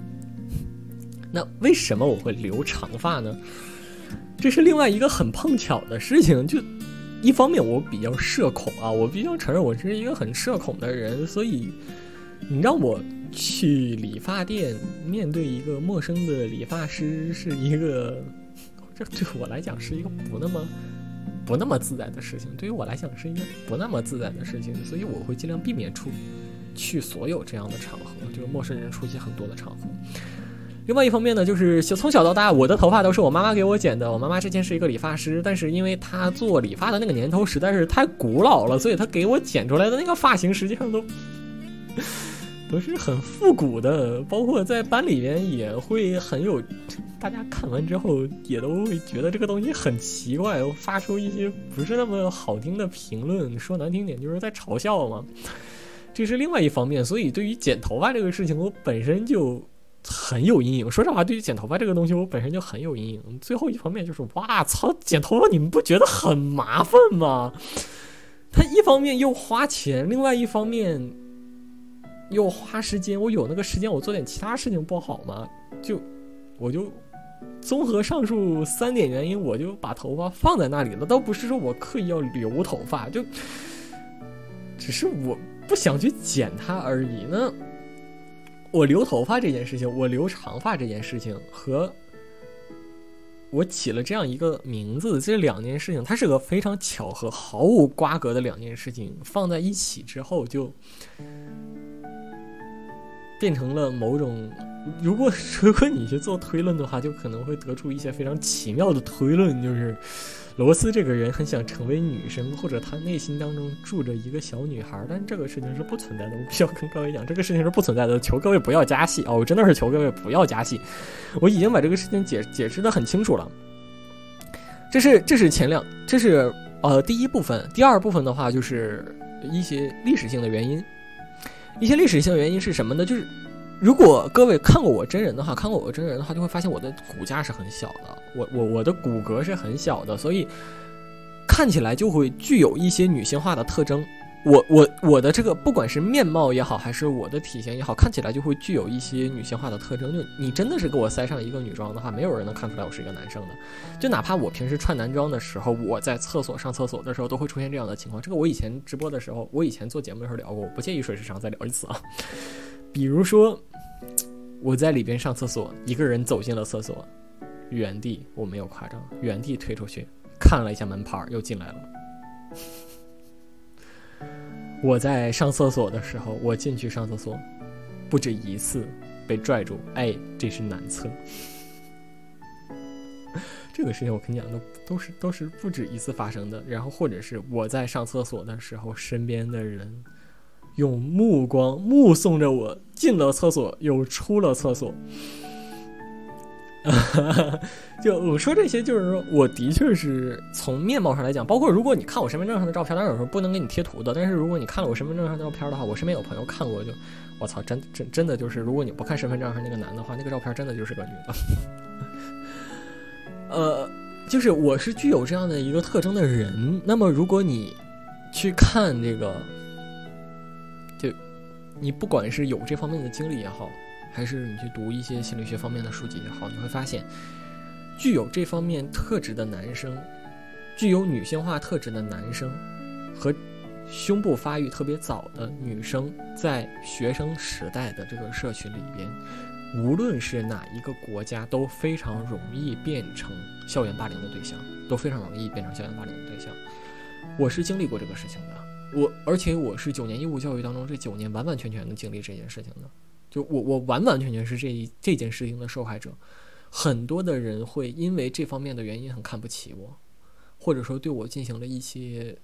那为什么我会留长发呢？这是另外一个很碰巧的事情。就一方面，我比较社恐啊，我必须要承认我是一个很社恐的人，所以你让我去理发店面对一个陌生的理发师，是一个这对我来讲是一个不那么不那么自在的事情。对于我来讲是一个不那么自在的事情，所以我会尽量避免出去所有这样的场合，就是陌生人出席很多的场合。另外一方面呢，就是从小到大，我的头发都是我妈妈给我剪的。我妈妈之前是一个理发师，但是因为她做理发的那个年头实在是太古老了，所以她给我剪出来的那个发型实际上都都是很复古的。包括在班里面也会很有，大家看完之后也都会觉得这个东西很奇怪，发出一些不是那么好听的评论。说难听点，就是在嘲笑嘛。这是另外一方面，所以对于剪头发这个事情，我本身就。很有阴影。说实话，对于剪头发这个东西，我本身就很有阴影。最后一方面就是，哇操，剪头发你们不觉得很麻烦吗？他一方面又花钱，另外一方面又花时间。我有那个时间，我做点其他事情不好吗？就我就综合上述三点原因，我就把头发放在那里了。倒不是说我刻意要留头发，就只是我不想去剪它而已。那。我留头发这件事情，我留长发这件事情，和我起了这样一个名字，这两件事情，它是个非常巧合、毫无瓜葛的两件事情，放在一起之后，就变成了某种。如果如果你去做推论的话，就可能会得出一些非常奇妙的推论，就是罗斯这个人很想成为女生，或者他内心当中住着一个小女孩，但这个事情是不存在的。我必须要跟各位讲，这个事情是不存在的。求各位不要加戏哦，我真的是求各位不要加戏。我已经把这个事情解解释的很清楚了。这是这是前两，这是呃第一部分。第二部分的话就是一些历史性的原因。一些历史性原因是什么呢？就是。如果各位看过我真人的话，看过我真人的话，就会发现我的骨架是很小的，我我我的骨骼是很小的，所以看起来就会具有一些女性化的特征。我我我的这个不管是面貌也好，还是我的体型也好，看起来就会具有一些女性化的特征。就你真的是给我塞上一个女装的话，没有人能看出来我是一个男生的。就哪怕我平时穿男装的时候，我在厕所上厕所的时候，都会出现这样的情况。这个我以前直播的时候，我以前做节目的时候聊过，我不介意水时长再聊一次啊。比如说。我在里边上厕所，一个人走进了厕所，原地我没有夸张，原地退出去，看了一下门牌，又进来了。我在上厕所的时候，我进去上厕所，不止一次被拽住，哎，这是男厕。这个事情我跟你讲，都都是都是不止一次发生的。然后或者是我在上厕所的时候，身边的人。用目光目送着我进了厕所，又出了厕所。就我说这些，就是说我的确是从面貌上来讲，包括如果你看我身份证上的照片，当然有时候不能给你贴图的。但是如果你看了我身份证上的照片的话，我身边有朋友看过，就我操，真真真的就是，如果你不看身份证上那个男的话，那个照片真的就是个女的。呃，就是我是具有这样的一个特征的人。那么如果你去看这个。就你不管是有这方面的经历也好，还是你去读一些心理学方面的书籍也好，你会发现，具有这方面特质的男生，具有女性化特质的男生，和胸部发育特别早的女生，在学生时代的这个社群里边，无论是哪一个国家，都非常容易变成校园霸凌的对象，都非常容易变成校园霸凌的对象。我是经历过这个事情的。我而且我是九年义务教育当中这九年完完全全的经历这件事情的，就我我完完全全是这一这件事情的受害者。很多的人会因为这方面的原因很看不起我，或者说对我进行了一些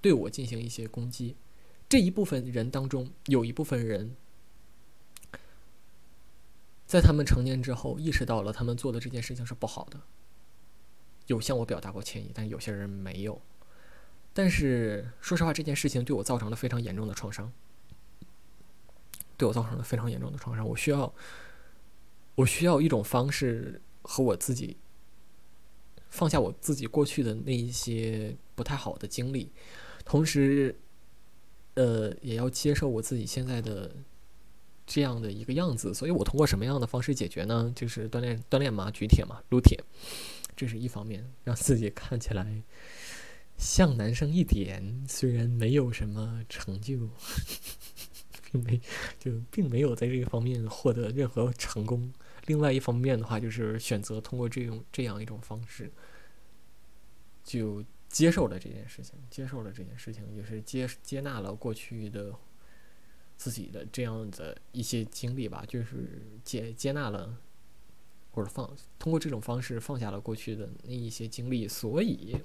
对我进行一些攻击。这一部分人当中有一部分人，在他们成年之后意识到了他们做的这件事情是不好的，有向我表达过歉意，但有些人没有。但是说实话，这件事情对我造成了非常严重的创伤，对我造成了非常严重的创伤。我需要，我需要一种方式和我自己放下我自己过去的那一些不太好的经历，同时，呃，也要接受我自己现在的这样的一个样子。所以我通过什么样的方式解决呢？就是锻炼锻炼嘛，举铁嘛，撸铁，这是一方面，让自己看起来。像男生一点，虽然没有什么成就，没就并没有在这个方面获得任何成功。另外一方面的话，就是选择通过这种这样一种方式，就接受了这件事情，接受了这件事情，也是接接纳了过去的自己的这样的一些经历吧，就是接接纳了或者放通过这种方式放下了过去的那一些经历，所以。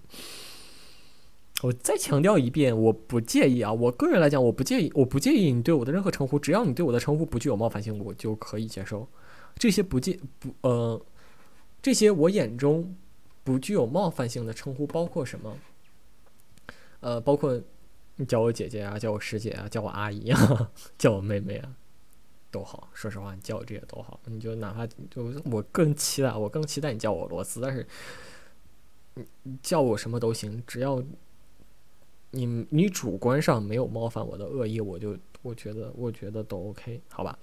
我再强调一遍，我不介意啊！我个人来讲，我不介意，我不介意你对我的任何称呼，只要你对我的称呼不具有冒犯性，我就可以接受。这些不介不呃，这些我眼中不具有冒犯性的称呼包括什么？呃，包括你叫我姐姐啊，叫我师姐啊，叫我阿姨啊，叫我妹妹啊，都好。说实话，你叫我这些都好。你就哪怕就我更期待，我更期待你叫我罗斯，但是你叫我什么都行，只要。你你主观上没有冒犯我的恶意，我就我觉得我觉得都 OK，好吧？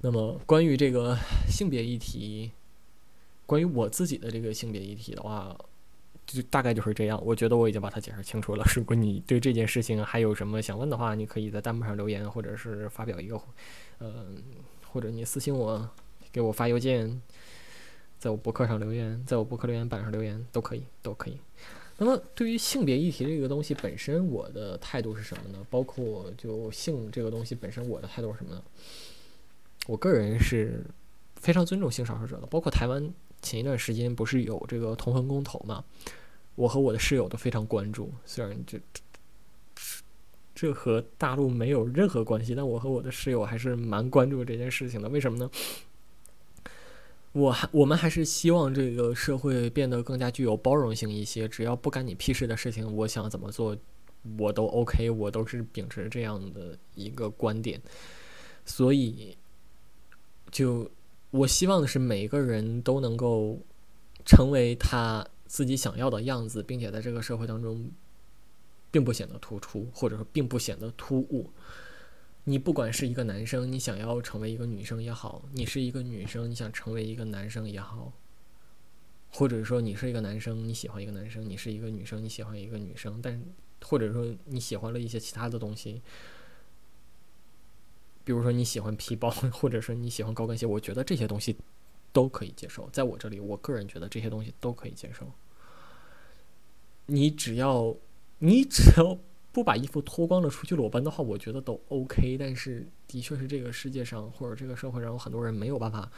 那么关于这个性别议题，关于我自己的这个性别议题的话，就大概就是这样。我觉得我已经把它解释清楚了。如果你对这件事情还有什么想问的话，你可以在弹幕上留言，或者是发表一个，呃，或者你私信我，给我发邮件，在我博客上留言，在我博客留言板上留言都可以，都可以。那么，对于性别议题这个东西本身，我的态度是什么呢？包括就性这个东西本身，我的态度是什么呢？我个人是非常尊重性少数者的。包括台湾前一段时间不是有这个同婚公投嘛？我和我的室友都非常关注。虽然这这和大陆没有任何关系，但我和我的室友还是蛮关注这件事情的。为什么呢？我还我们还是希望这个社会变得更加具有包容性一些。只要不干你屁事的事情，我想怎么做，我都 OK，我都是秉持这样的一个观点。所以，就我希望的是每一个人都能够成为他自己想要的样子，并且在这个社会当中，并不显得突出，或者说并不显得突兀。你不管是一个男生，你想要成为一个女生也好；你是一个女生，你想成为一个男生也好；或者说你是一个男生，你喜欢一个男生；你是一个女生，你喜欢一个女生。但或者说你喜欢了一些其他的东西，比如说你喜欢皮包，或者说你喜欢高跟鞋，我觉得这些东西都可以接受。在我这里，我个人觉得这些东西都可以接受。你只要，你只要。不把衣服脱光了出去裸奔的话，我觉得都 OK。但是，的确是这个世界上或者这个社会上有很多人没有办法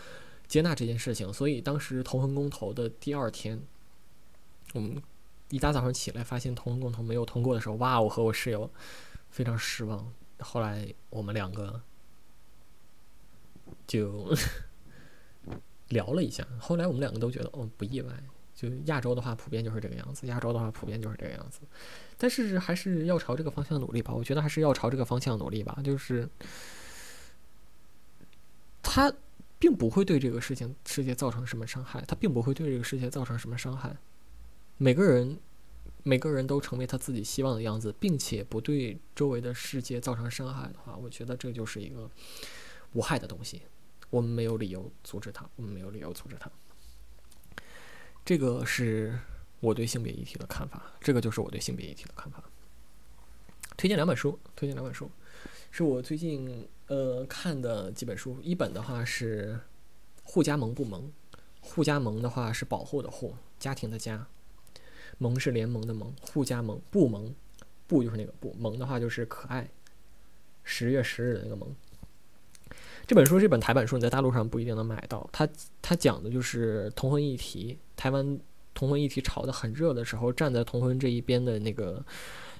接纳这件事情。所以，当时同婚公投的第二天，我们一大早上起来发现同婚公投没有通过的时候，哇！我和我室友非常失望。后来我们两个就 聊了一下，后来我们两个都觉得，哦，不意外。就亚洲的话，普遍就是这个样子；亚洲的话，普遍就是这个样子。但是还是要朝这个方向努力吧。我觉得还是要朝这个方向努力吧。就是他并不会对这个事情世界造成什么伤害，他并不会对这个世界造成什么伤害。每个人每个人都成为他自己希望的样子，并且不对周围的世界造成伤害的话，我觉得这就是一个无害的东西。我们没有理由阻止他，我们没有理由阻止他。这个是我对性别议题的看法，这个就是我对性别议题的看法。推荐两本书，推荐两本书，是我最近呃看的几本书。一本的话是《互加盟不盟》，互加盟的话是保护的护，家庭的家，盟是联盟的盟，互加盟不盟，不就是那个不，盟的话就是可爱，十月十日的那个盟。这本书是一本台版书，你在大陆上不一定能买到。它它讲的就是同婚议题，台湾同婚议题炒得很热的时候，站在同婚这一边的那个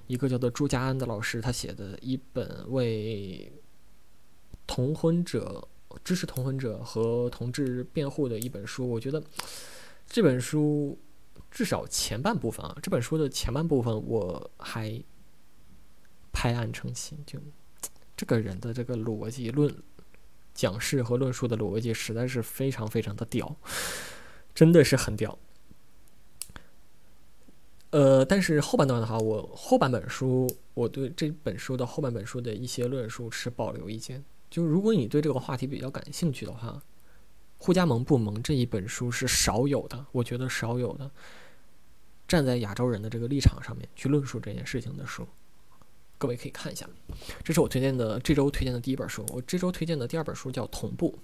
一个叫做朱家安的老师，他写的一本为同婚者、支持同婚者和同志辩护的一本书。我觉得这本书至少前半部分啊，这本书的前半部分我还拍案称奇，就这个人的这个逻辑论。讲事和论述的逻辑实在是非常非常的屌，真的是很屌。呃，但是后半段的话，我后半本书，我对这本书的后半本书的一些论述持保留意见。就如果你对这个话题比较感兴趣的话，《互加盟不盟》这一本书是少有的，我觉得少有的站在亚洲人的这个立场上面去论述这件事情的书。各位可以看一下，这是我推荐的这周推荐的第一本书。我这周推荐的第二本书叫《同步》，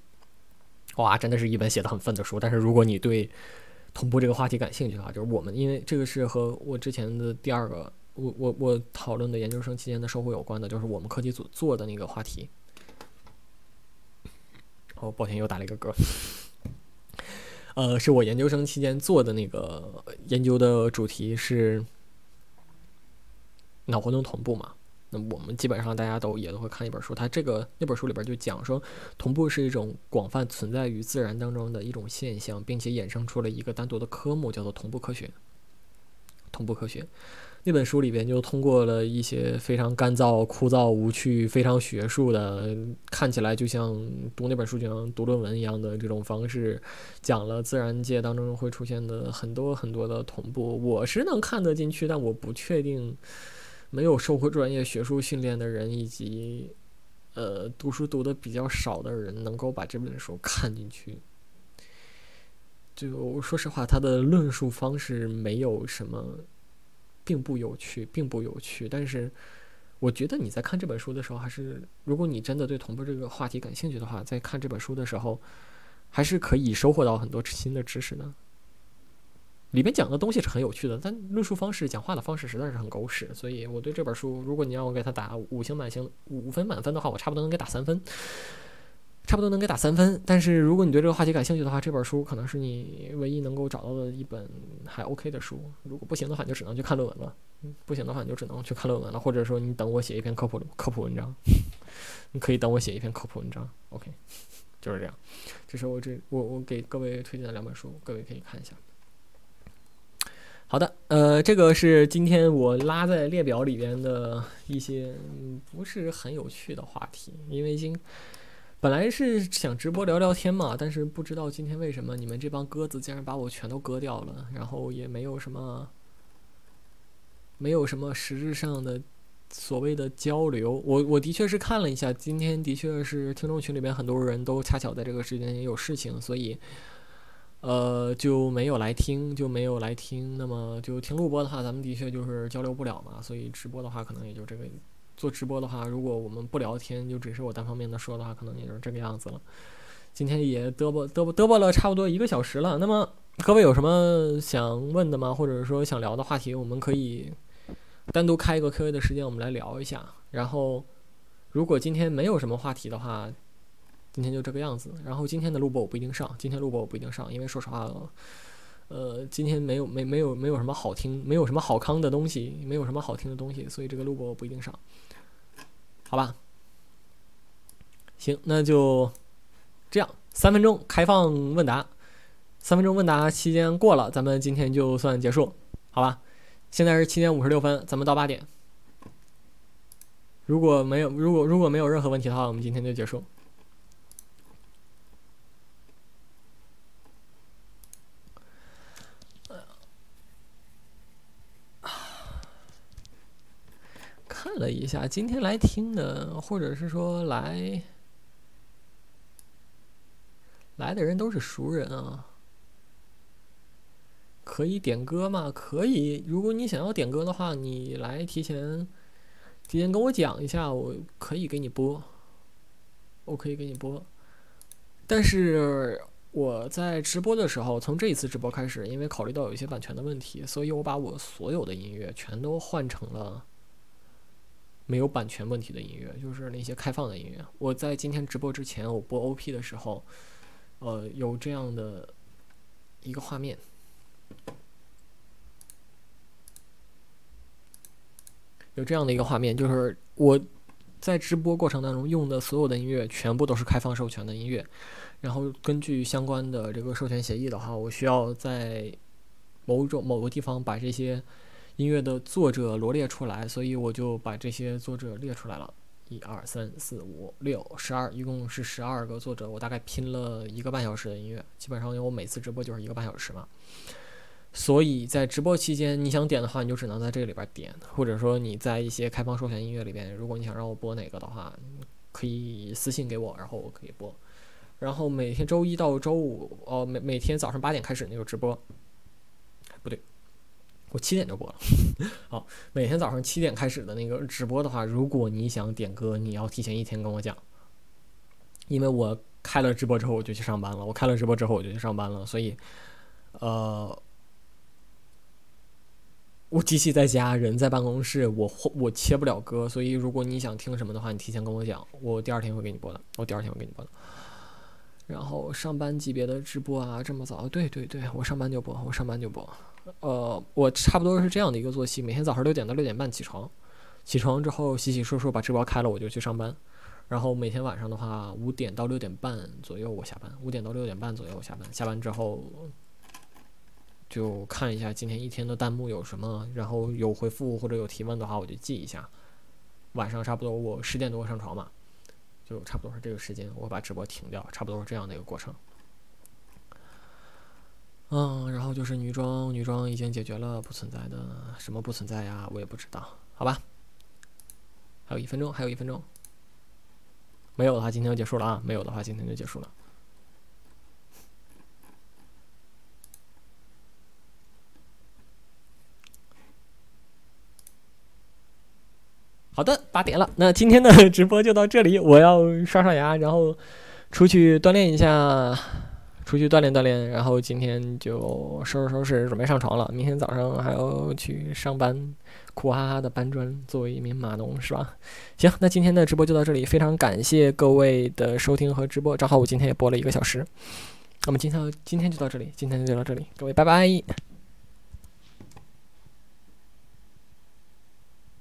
哇，真的是一本写的很愤的书。但是如果你对同步这个话题感兴趣的话，就是我们因为这个是和我之前的第二个我我我讨论的研究生期间的收获有关的，就是我们科技组做的那个话题。哦，抱歉，又打了一个嗝。呃，是我研究生期间做的那个研究的主题是脑活动同步嘛。那我们基本上大家都也都会看一本书，它这个那本书里边就讲说，同步是一种广泛存在于自然当中的一种现象，并且衍生出了一个单独的科目，叫做同步科学。同步科学那本书里边就通过了一些非常干燥、枯燥、无趣、非常学术的，看起来就像读那本书就像读论文一样的这种方式，讲了自然界当中会出现的很多很多的同步。我是能看得进去，但我不确定。没有受过专业学术训练的人，以及呃读书读的比较少的人，能够把这本书看进去。就说实话，他的论述方式没有什么，并不有趣，并不有趣。但是，我觉得你在看这本书的时候，还是如果你真的对同步这个话题感兴趣的话，在看这本书的时候，还是可以收获到很多新的知识的。里面讲的东西是很有趣的，但论述方式、讲话的方式实在是很狗屎，所以我对这本书，如果你让我给他打五星满星、五分满分的话，我差不多能给打三分。差不多能给打三分。但是如果你对这个话题感兴趣的话，这本书可能是你唯一能够找到的一本还 OK 的书。如果不行的话，你就只能去看论文了。不行的话，你就只能去看论文了，或者说你等我写一篇科普科普文章，你可以等我写一篇科普文章。OK，就是这样。这是我这我我给各位推荐的两本书，各位可以看一下。好的，呃，这个是今天我拉在列表里边的一些不是很有趣的话题，因为已经本来是想直播聊聊天嘛，但是不知道今天为什么你们这帮鸽子竟然把我全都割掉了，然后也没有什么，没有什么实质上的所谓的交流。我我的确是看了一下，今天的确是听众群里边很多人都恰巧在这个时间也有事情，所以。呃，就没有来听，就没有来听。那么就听录播的话，咱们的确就是交流不了嘛。所以直播的话，可能也就这个。做直播的话，如果我们不聊天，就只是我单方面的说的话，可能也就是这个样子了。今天也嘚啵嘚啵嘚啵了差不多一个小时了。那么各位有什么想问的吗？或者说想聊的话题，我们可以单独开一个 Q&A 的时间，我们来聊一下。然后如果今天没有什么话题的话，今天就这个样子，然后今天的录播我不一定上，今天录播我不一定上，因为说实话，呃，今天没有没没有没有什么好听，没有什么好康的东西，没有什么好听的东西，所以这个录播我不一定上，好吧？行，那就这样，三分钟开放问答，三分钟问答期间过了，咱们今天就算结束，好吧？现在是七点五十六分，咱们到八点，如果没有如果如果没有任何问题的话，我们今天就结束。看了一下，今天来听的，或者是说来来的人都是熟人啊。可以点歌吗？可以。如果你想要点歌的话，你来提前提前跟我讲一下，我可以给你播。我可以给你播。但是我在直播的时候，从这一次直播开始，因为考虑到有一些版权的问题，所以我把我所有的音乐全都换成了。没有版权问题的音乐，就是那些开放的音乐。我在今天直播之前，我播 OP 的时候，呃，有这样的一个画面，有这样的一个画面，就是我在直播过程当中用的所有的音乐全部都是开放授权的音乐。然后根据相关的这个授权协议的话，我需要在某种某个地方把这些。音乐的作者罗列出来，所以我就把这些作者列出来了。一二三四五六十二，一共是十二个作者。我大概拼了一个半小时的音乐，基本上因为我每次直播就是一个半小时嘛。所以在直播期间，你想点的话，你就只能在这里边点，或者说你在一些开放授权音乐里边，如果你想让我播哪个的话，可以私信给我，然后我可以播。然后每天周一到周五，哦，每每天早上八点开始那个直播，我七点就播了，好，每天早上七点开始的那个直播的话，如果你想点歌，你要提前一天跟我讲，因为我开了直播之后我就去上班了，我开了直播之后我就去上班了，所以，呃，我机器在家，人在办公室，我我切不了歌，所以如果你想听什么的话，你提前跟我讲，我第二天会给你播的，我第二天会给你播的。然后上班级别的直播啊，这么早？对对对，我上班就播，我上班就播。呃，我差不多是这样的一个作息，每天早上六点到六点半起床，起床之后洗洗漱漱，把直播开了，我就去上班。然后每天晚上的话，五点到六点半左右我下班，五点到六点半左右我下班。下班之后就看一下今天一天的弹幕有什么，然后有回复或者有提问的话，我就记一下。晚上差不多我十点多上床嘛。就差不多是这个时间，我把直播停掉，差不多是这样的一个过程。嗯，然后就是女装，女装已经解决了，不存在的，什么不存在呀？我也不知道，好吧。还有一分钟，还有一分钟。没有的话，今天就结束了啊！没有的话，今天就结束了。好的，八点了，那今天的 直播就到这里。我要刷刷牙，然后出去锻炼一下，出去锻炼锻炼，然后今天就收拾收拾，准备上床了。明天早上还要去上班，苦哈哈的搬砖，作为一名码农是吧？行，那今天的直播就到这里，非常感谢各位的收听和直播。正好我今天也播了一个小时，那么今天今天就到这里，今天就到这里，各位拜拜。